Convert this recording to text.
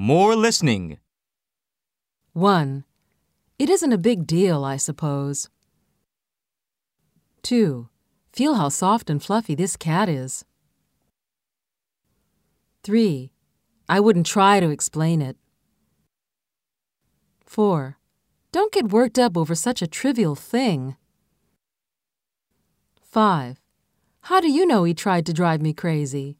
More listening. 1. It isn't a big deal, I suppose. 2. Feel how soft and fluffy this cat is. 3. I wouldn't try to explain it. 4. Don't get worked up over such a trivial thing. 5. How do you know he tried to drive me crazy?